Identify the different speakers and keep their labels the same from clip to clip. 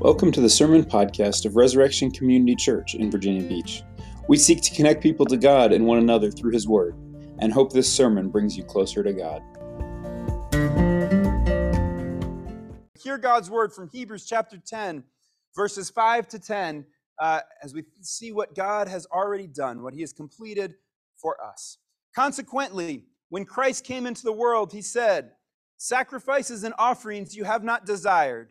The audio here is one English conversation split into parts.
Speaker 1: Welcome to the Sermon Podcast of Resurrection Community Church in Virginia Beach. We seek to connect people to God and one another through His Word, and hope this sermon brings you closer to God.
Speaker 2: Hear God's Word from Hebrews chapter 10, verses 5 to 10, uh, as we see what God has already done, what He has completed for us. Consequently, when Christ came into the world, He said, Sacrifices and offerings you have not desired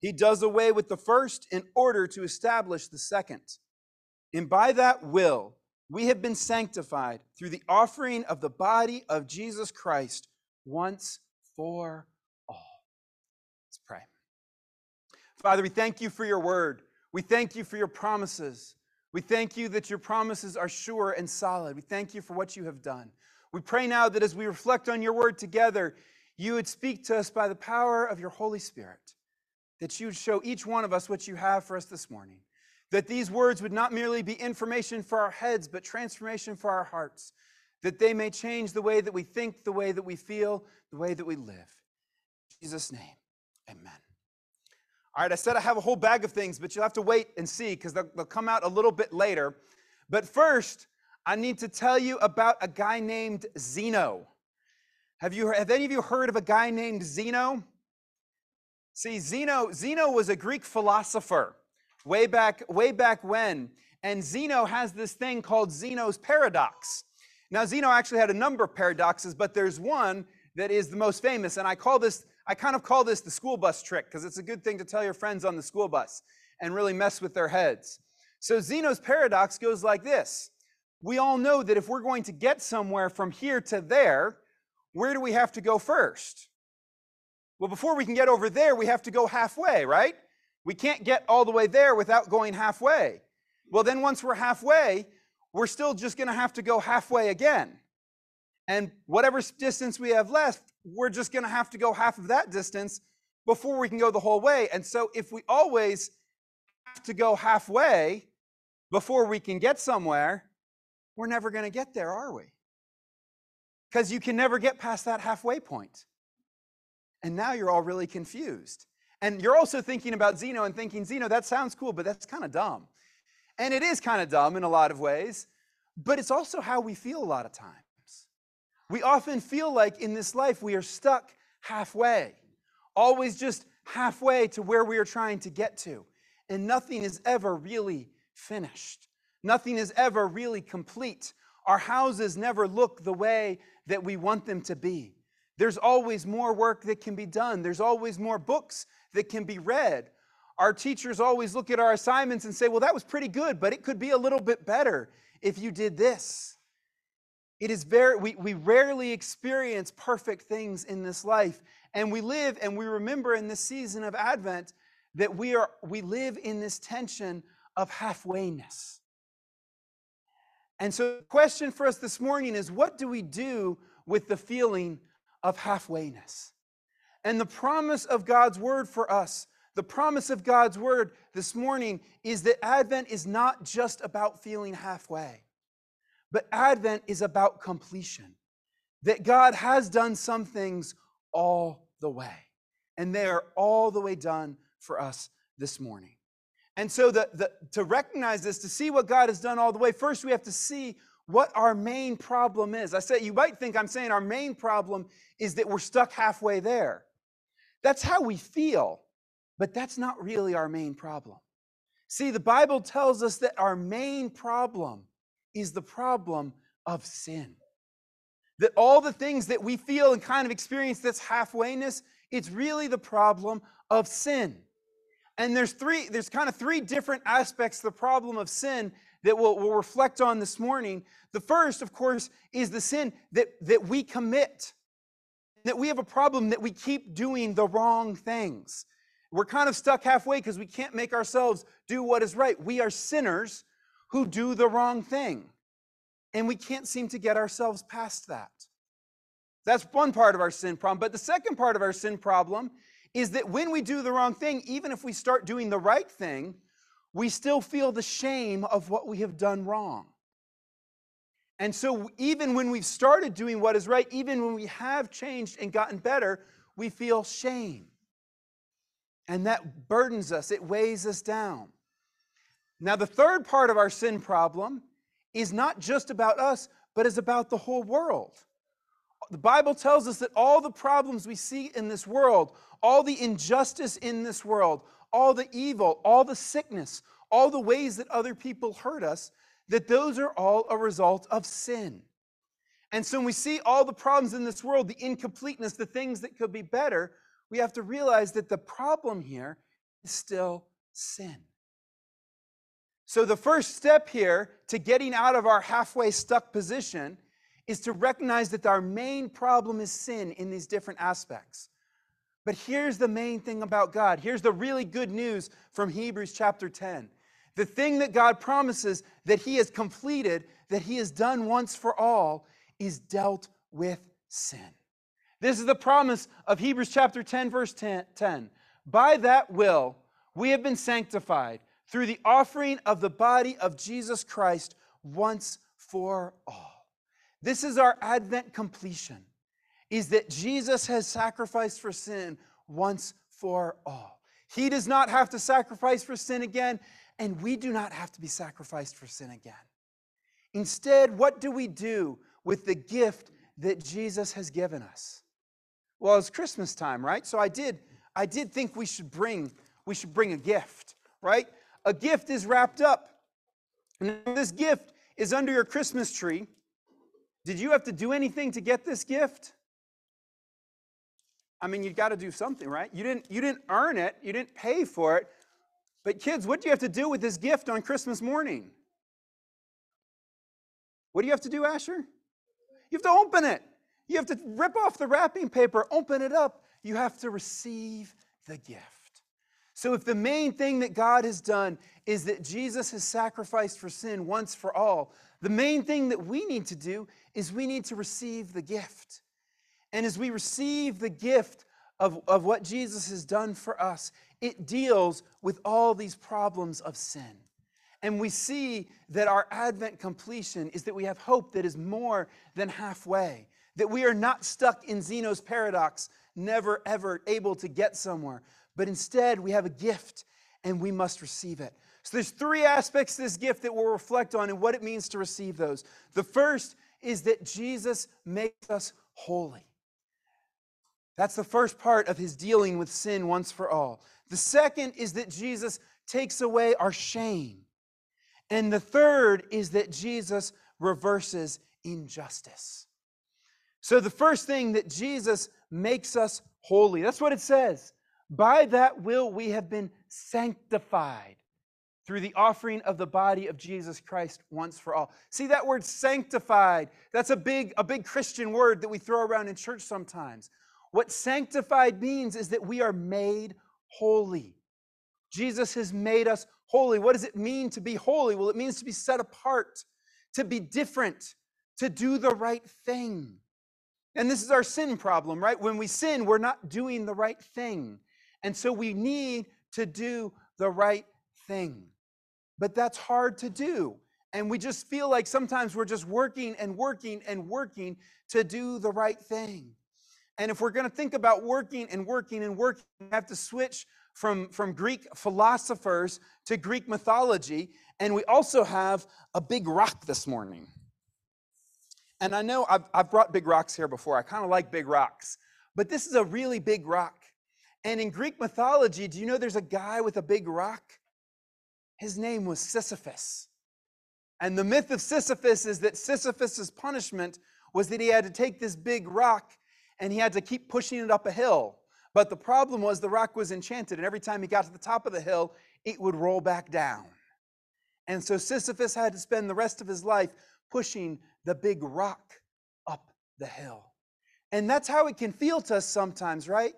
Speaker 2: He does away with the first in order to establish the second. And by that will, we have been sanctified through the offering of the body of Jesus Christ once for all. Let's pray. Father, we thank you for your word. We thank you for your promises. We thank you that your promises are sure and solid. We thank you for what you have done. We pray now that as we reflect on your word together, you would speak to us by the power of your Holy Spirit that you would show each one of us what you have for us this morning. That these words would not merely be information for our heads, but transformation for our hearts. That they may change the way that we think, the way that we feel, the way that we live. In Jesus' name, amen. All right, I said I have a whole bag of things, but you'll have to wait and see because they'll, they'll come out a little bit later. But first, I need to tell you about a guy named Zeno. Have, you, have any of you heard of a guy named Zeno? See, Zeno, Zeno was a Greek philosopher way back, way back when. And Zeno has this thing called Zeno's paradox. Now, Zeno actually had a number of paradoxes, but there's one that is the most famous. And I call this, I kind of call this the school bus trick, because it's a good thing to tell your friends on the school bus and really mess with their heads. So Zeno's paradox goes like this. We all know that if we're going to get somewhere from here to there, where do we have to go first? Well, before we can get over there, we have to go halfway, right? We can't get all the way there without going halfway. Well, then once we're halfway, we're still just going to have to go halfway again. And whatever distance we have left, we're just going to have to go half of that distance before we can go the whole way. And so if we always have to go halfway before we can get somewhere, we're never going to get there, are we? Because you can never get past that halfway point. And now you're all really confused. And you're also thinking about Zeno and thinking, Zeno, that sounds cool, but that's kind of dumb. And it is kind of dumb in a lot of ways, but it's also how we feel a lot of times. We often feel like in this life we are stuck halfway, always just halfway to where we are trying to get to. And nothing is ever really finished, nothing is ever really complete. Our houses never look the way that we want them to be. There's always more work that can be done. There's always more books that can be read. Our teachers always look at our assignments and say, well, that was pretty good, but it could be a little bit better if you did this. It is very, we, we rarely experience perfect things in this life. And we live and we remember in this season of Advent that we are we live in this tension of halfwayness. And so the question for us this morning is what do we do with the feeling of halfwayness. And the promise of God's word for us, the promise of God's word this morning is that Advent is not just about feeling halfway, but Advent is about completion. That God has done some things all the way, and they are all the way done for us this morning. And so, the, the, to recognize this, to see what God has done all the way, first we have to see what our main problem is. I say, you might think I'm saying our main problem is that we're stuck halfway there. That's how we feel, but that's not really our main problem. See, the Bible tells us that our main problem is the problem of sin. That all the things that we feel and kind of experience this halfwayness, it's really the problem of sin. And there's three, there's kind of three different aspects of the problem of sin that we'll, we'll reflect on this morning. The first, of course, is the sin that, that we commit, that we have a problem that we keep doing the wrong things. We're kind of stuck halfway because we can't make ourselves do what is right. We are sinners who do the wrong thing. And we can't seem to get ourselves past that. That's one part of our sin problem. But the second part of our sin problem is that when we do the wrong thing, even if we start doing the right thing, we still feel the shame of what we have done wrong. And so, even when we've started doing what is right, even when we have changed and gotten better, we feel shame. And that burdens us, it weighs us down. Now, the third part of our sin problem is not just about us, but is about the whole world. The Bible tells us that all the problems we see in this world, all the injustice in this world, all the evil, all the sickness, all the ways that other people hurt us, that those are all a result of sin. And so when we see all the problems in this world, the incompleteness, the things that could be better, we have to realize that the problem here is still sin. So the first step here to getting out of our halfway stuck position is to recognize that our main problem is sin in these different aspects. But here's the main thing about God. Here's the really good news from Hebrews chapter 10. The thing that God promises that He has completed, that He has done once for all, is dealt with sin. This is the promise of Hebrews chapter 10, verse 10. By that will, we have been sanctified through the offering of the body of Jesus Christ once for all. This is our Advent completion, is that Jesus has sacrificed for sin once for all. He does not have to sacrifice for sin again, and we do not have to be sacrificed for sin again. Instead, what do we do with the gift that Jesus has given us? Well, it's Christmas time, right? So I did I did think we should bring we should bring a gift, right? A gift is wrapped up. And this gift is under your Christmas tree. Did you have to do anything to get this gift? I mean, you've got to do something, right? You didn't you didn't earn it, you didn't pay for it. But kids, what do you have to do with this gift on Christmas morning? What do you have to do, Asher? You have to open it. You have to rip off the wrapping paper, open it up. You have to receive the gift. So, if the main thing that God has done is that Jesus has sacrificed for sin once for all, the main thing that we need to do is we need to receive the gift. And as we receive the gift of, of what Jesus has done for us, it deals with all these problems of sin. And we see that our Advent completion is that we have hope that is more than halfway that we are not stuck in Zeno's paradox, never ever able to get somewhere, but instead we have a gift and we must receive it. So there's three aspects to this gift that we'll reflect on and what it means to receive those. The first is that Jesus makes us holy. That's the first part of his dealing with sin once for all. The second is that Jesus takes away our shame. And the third is that Jesus reverses injustice. So, the first thing that Jesus makes us holy, that's what it says. By that will we have been sanctified through the offering of the body of Jesus Christ once for all. See that word sanctified? That's a big a big Christian word that we throw around in church sometimes. What sanctified means is that we are made holy. Jesus has made us holy. What does it mean to be holy? Well, it means to be set apart, to be different, to do the right thing. And this is our sin problem, right? When we sin, we're not doing the right thing. And so we need to do the right thing. But that's hard to do. And we just feel like sometimes we're just working and working and working to do the right thing. And if we're going to think about working and working and working, we have to switch from, from Greek philosophers to Greek mythology. And we also have a big rock this morning. And I know I've, I've brought big rocks here before. I kind of like big rocks. But this is a really big rock. And in Greek mythology, do you know there's a guy with a big rock? His name was Sisyphus. And the myth of Sisyphus is that Sisyphus's punishment was that he had to take this big rock and he had to keep pushing it up a hill. But the problem was the rock was enchanted, and every time he got to the top of the hill, it would roll back down. And so Sisyphus had to spend the rest of his life pushing the big rock up the hill. And that's how it can feel to us sometimes, right?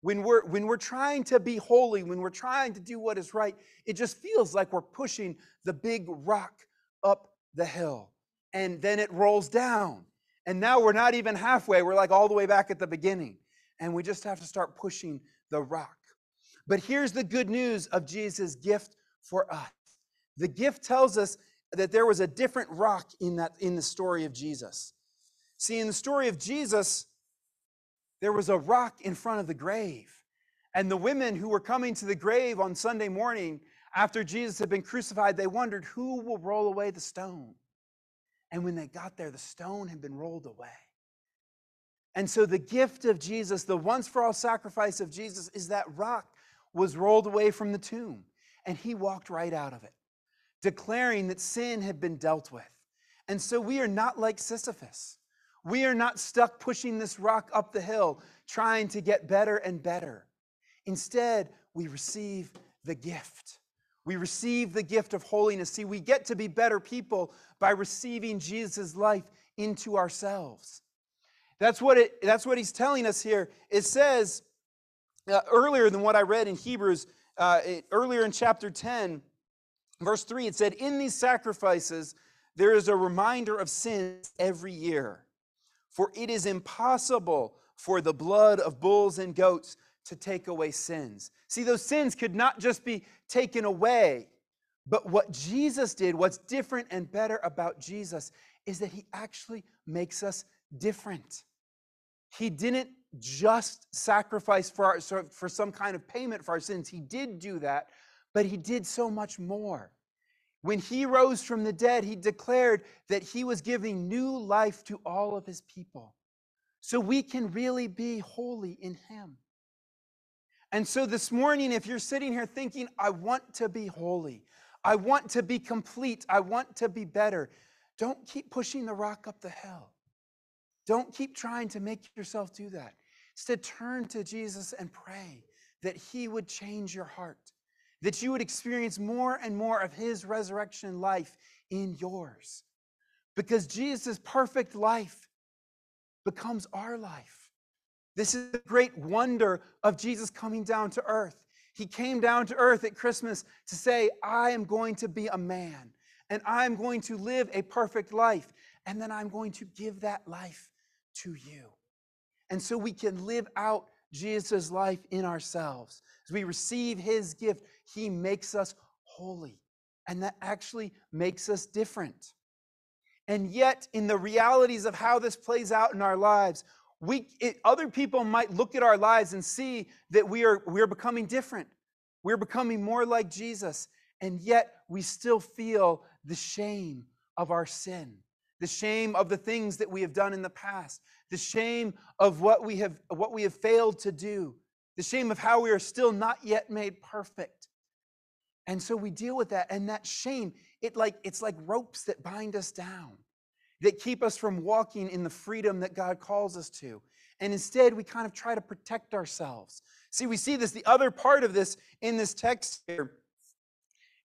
Speaker 2: when we're when we're trying to be holy when we're trying to do what is right it just feels like we're pushing the big rock up the hill and then it rolls down and now we're not even halfway we're like all the way back at the beginning and we just have to start pushing the rock but here's the good news of jesus gift for us the gift tells us that there was a different rock in that in the story of jesus see in the story of jesus there was a rock in front of the grave. And the women who were coming to the grave on Sunday morning after Jesus had been crucified, they wondered who will roll away the stone. And when they got there, the stone had been rolled away. And so the gift of Jesus, the once for all sacrifice of Jesus, is that rock was rolled away from the tomb. And he walked right out of it, declaring that sin had been dealt with. And so we are not like Sisyphus. We are not stuck pushing this rock up the hill, trying to get better and better. Instead, we receive the gift. We receive the gift of holiness. See, we get to be better people by receiving Jesus' life into ourselves. That's what, it, that's what he's telling us here. It says uh, earlier than what I read in Hebrews, uh, it, earlier in chapter 10, verse 3, it said, In these sacrifices, there is a reminder of sins every year. For it is impossible for the blood of bulls and goats to take away sins. See, those sins could not just be taken away, but what Jesus did, what's different and better about Jesus, is that he actually makes us different. He didn't just sacrifice for, our, for some kind of payment for our sins. He did do that, but he did so much more. When he rose from the dead, he declared that he was giving new life to all of his people. So we can really be holy in him. And so this morning, if you're sitting here thinking, I want to be holy, I want to be complete, I want to be better, don't keep pushing the rock up the hill. Don't keep trying to make yourself do that. Instead, turn to Jesus and pray that he would change your heart that you would experience more and more of his resurrection life in yours. Because Jesus' perfect life becomes our life. This is the great wonder of Jesus coming down to earth. He came down to earth at Christmas to say, I am going to be a man and I'm going to live a perfect life. And then I'm going to give that life to you. And so we can live out Jesus' life in ourselves. As we receive his gift, he makes us holy. And that actually makes us different. And yet, in the realities of how this plays out in our lives, we, it, other people might look at our lives and see that we are, we are becoming different. We're becoming more like Jesus. And yet, we still feel the shame of our sin, the shame of the things that we have done in the past, the shame of what we have, what we have failed to do, the shame of how we are still not yet made perfect. And so we deal with that. And that shame, it like it's like ropes that bind us down, that keep us from walking in the freedom that God calls us to. And instead, we kind of try to protect ourselves. See, we see this, the other part of this in this text here.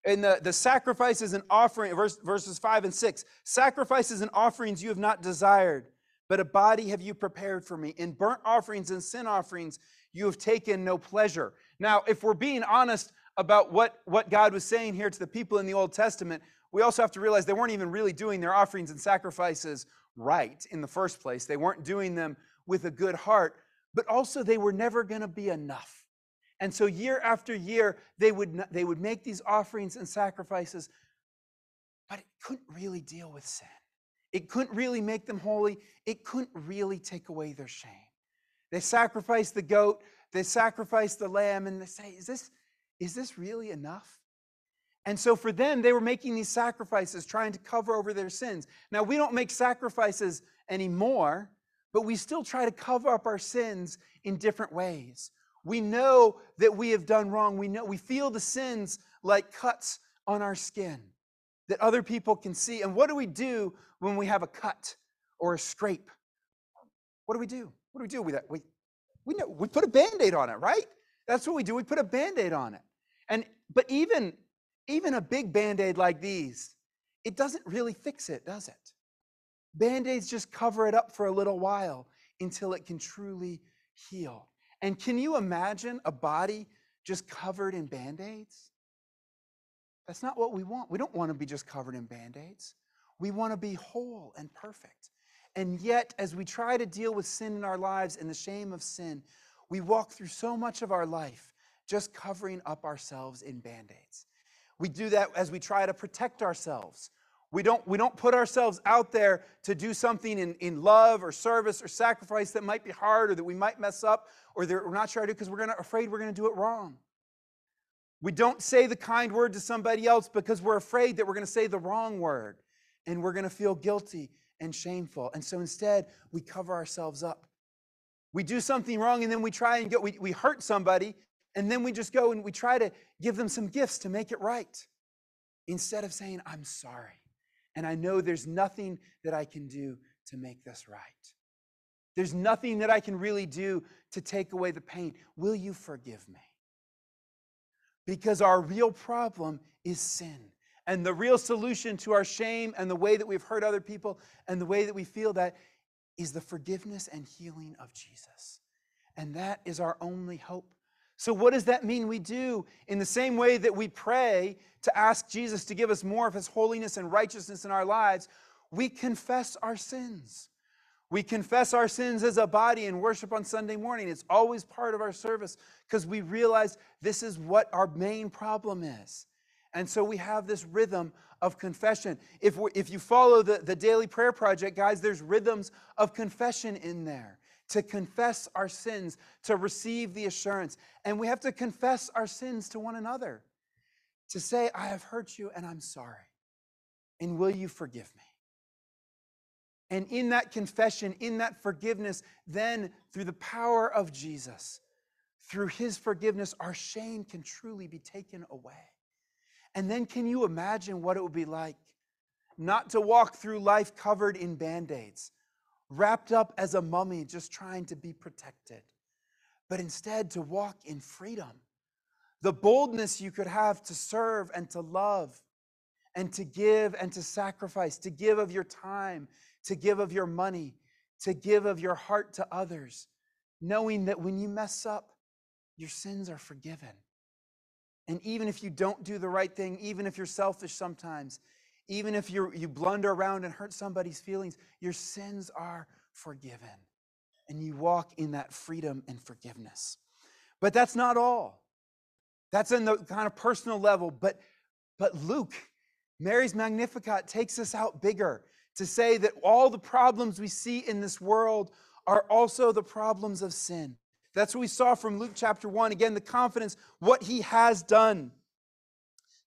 Speaker 2: In the, the sacrifices and offering, verse, verses 5 and 6 sacrifices and offerings you have not desired, but a body have you prepared for me. In burnt offerings and sin offerings you have taken no pleasure. Now, if we're being honest, about what, what God was saying here to the people in the Old Testament, we also have to realize they weren't even really doing their offerings and sacrifices right in the first place. They weren't doing them with a good heart, but also they were never going to be enough. And so year after year, they would, they would make these offerings and sacrifices, but it couldn't really deal with sin. It couldn't really make them holy. It couldn't really take away their shame. They sacrificed the goat, they sacrificed the lamb, and they say, Is this, is this really enough? And so for them, they were making these sacrifices, trying to cover over their sins. Now, we don't make sacrifices anymore, but we still try to cover up our sins in different ways. We know that we have done wrong. We know we feel the sins like cuts on our skin that other people can see. And what do we do when we have a cut or a scrape? What do we do? What do we do with that? We, we, know, we put a band aid on it, right? That's what we do. We put a band aid on it. And but even even a big band-aid like these, it doesn't really fix it, does it? Band-aids just cover it up for a little while until it can truly heal. And can you imagine a body just covered in band aids? That's not what we want. We don't want to be just covered in band aids. We want to be whole and perfect. And yet, as we try to deal with sin in our lives and the shame of sin, we walk through so much of our life just covering up ourselves in band aids. We do that as we try to protect ourselves. We don't, we don't put ourselves out there to do something in, in love or service or sacrifice that might be hard or that we might mess up or that we're not sure to do because we're gonna, afraid we're going to do it wrong. We don't say the kind word to somebody else because we're afraid that we're going to say the wrong word and we're going to feel guilty and shameful. And so instead, we cover ourselves up. We do something wrong and then we try and get, we, we hurt somebody and then we just go and we try to give them some gifts to make it right instead of saying, I'm sorry. And I know there's nothing that I can do to make this right. There's nothing that I can really do to take away the pain. Will you forgive me? Because our real problem is sin. And the real solution to our shame and the way that we've hurt other people and the way that we feel that is the forgiveness and healing of Jesus. And that is our only hope. So, what does that mean we do? In the same way that we pray to ask Jesus to give us more of his holiness and righteousness in our lives, we confess our sins. We confess our sins as a body and worship on Sunday morning. It's always part of our service because we realize this is what our main problem is. And so we have this rhythm of confession. If, if you follow the, the Daily Prayer Project, guys, there's rhythms of confession in there to confess our sins, to receive the assurance. And we have to confess our sins to one another, to say, I have hurt you and I'm sorry. And will you forgive me? And in that confession, in that forgiveness, then through the power of Jesus, through his forgiveness, our shame can truly be taken away. And then can you imagine what it would be like not to walk through life covered in band aids? Wrapped up as a mummy, just trying to be protected, but instead to walk in freedom. The boldness you could have to serve and to love and to give and to sacrifice, to give of your time, to give of your money, to give of your heart to others, knowing that when you mess up, your sins are forgiven. And even if you don't do the right thing, even if you're selfish sometimes, even if you you blunder around and hurt somebody's feelings, your sins are forgiven. And you walk in that freedom and forgiveness. But that's not all. That's in the kind of personal level. But, but Luke, Mary's Magnificat takes us out bigger to say that all the problems we see in this world are also the problems of sin. That's what we saw from Luke chapter 1. Again, the confidence, what he has done.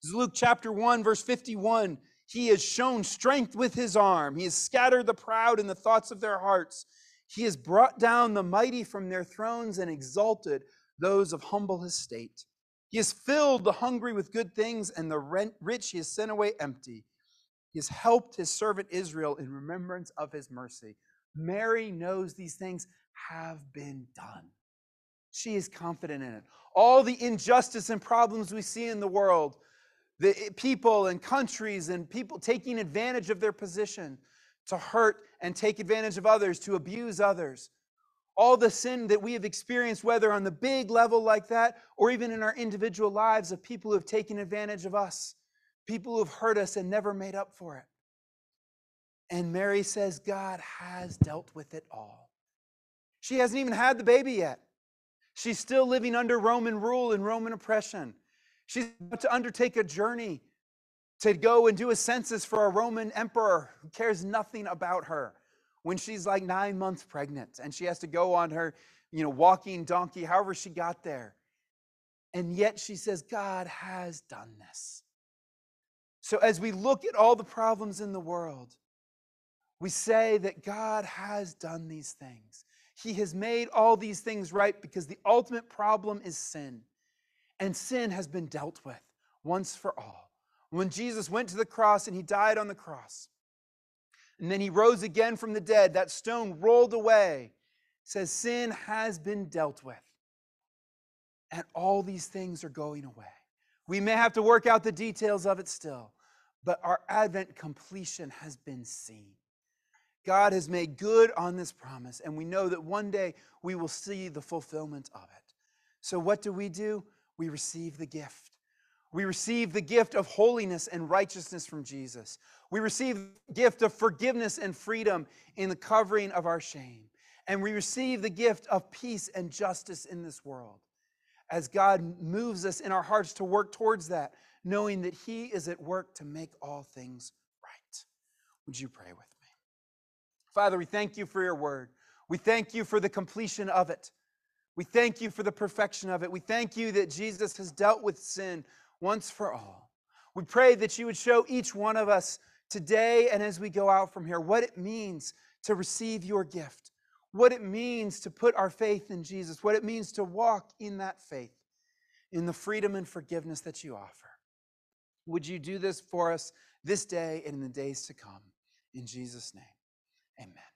Speaker 2: This is Luke chapter 1, verse 51. He has shown strength with his arm. He has scattered the proud in the thoughts of their hearts. He has brought down the mighty from their thrones and exalted those of humble estate. He has filled the hungry with good things, and the rich he has sent away empty. He has helped his servant Israel in remembrance of his mercy. Mary knows these things have been done. She is confident in it. All the injustice and problems we see in the world, the eh, people and countries and people taking advantage of their position to hurt and take advantage of others, to abuse others. All the sin that we have experienced, whether on the big level like that or even in our individual lives, of people who have taken advantage of us, people who have hurt us and never made up for it. And Mary says, God has dealt with it all. She hasn't even had the baby yet. She's still living under Roman rule and Roman oppression. She's about to undertake a journey to go and do a census for a Roman emperor who cares nothing about her when she's like nine months pregnant and she has to go on her, you know, walking donkey, however she got there. And yet she says, God has done this. So as we look at all the problems in the world, we say that God has done these things. He has made all these things right because the ultimate problem is sin and sin has been dealt with once for all. When Jesus went to the cross and he died on the cross, and then he rose again from the dead, that stone rolled away, says sin has been dealt with. And all these things are going away. We may have to work out the details of it still, but our Advent completion has been seen. God has made good on this promise, and we know that one day we will see the fulfillment of it. So, what do we do? We receive the gift. We receive the gift of holiness and righteousness from Jesus. We receive the gift of forgiveness and freedom in the covering of our shame. And we receive the gift of peace and justice in this world. As God moves us in our hearts to work towards that, knowing that He is at work to make all things right. Would you pray with me? Father, we thank you for your word. We thank you for the completion of it. We thank you for the perfection of it. We thank you that Jesus has dealt with sin once for all. We pray that you would show each one of us today and as we go out from here what it means to receive your gift, what it means to put our faith in Jesus, what it means to walk in that faith, in the freedom and forgiveness that you offer. Would you do this for us this day and in the days to come? In Jesus' name, amen.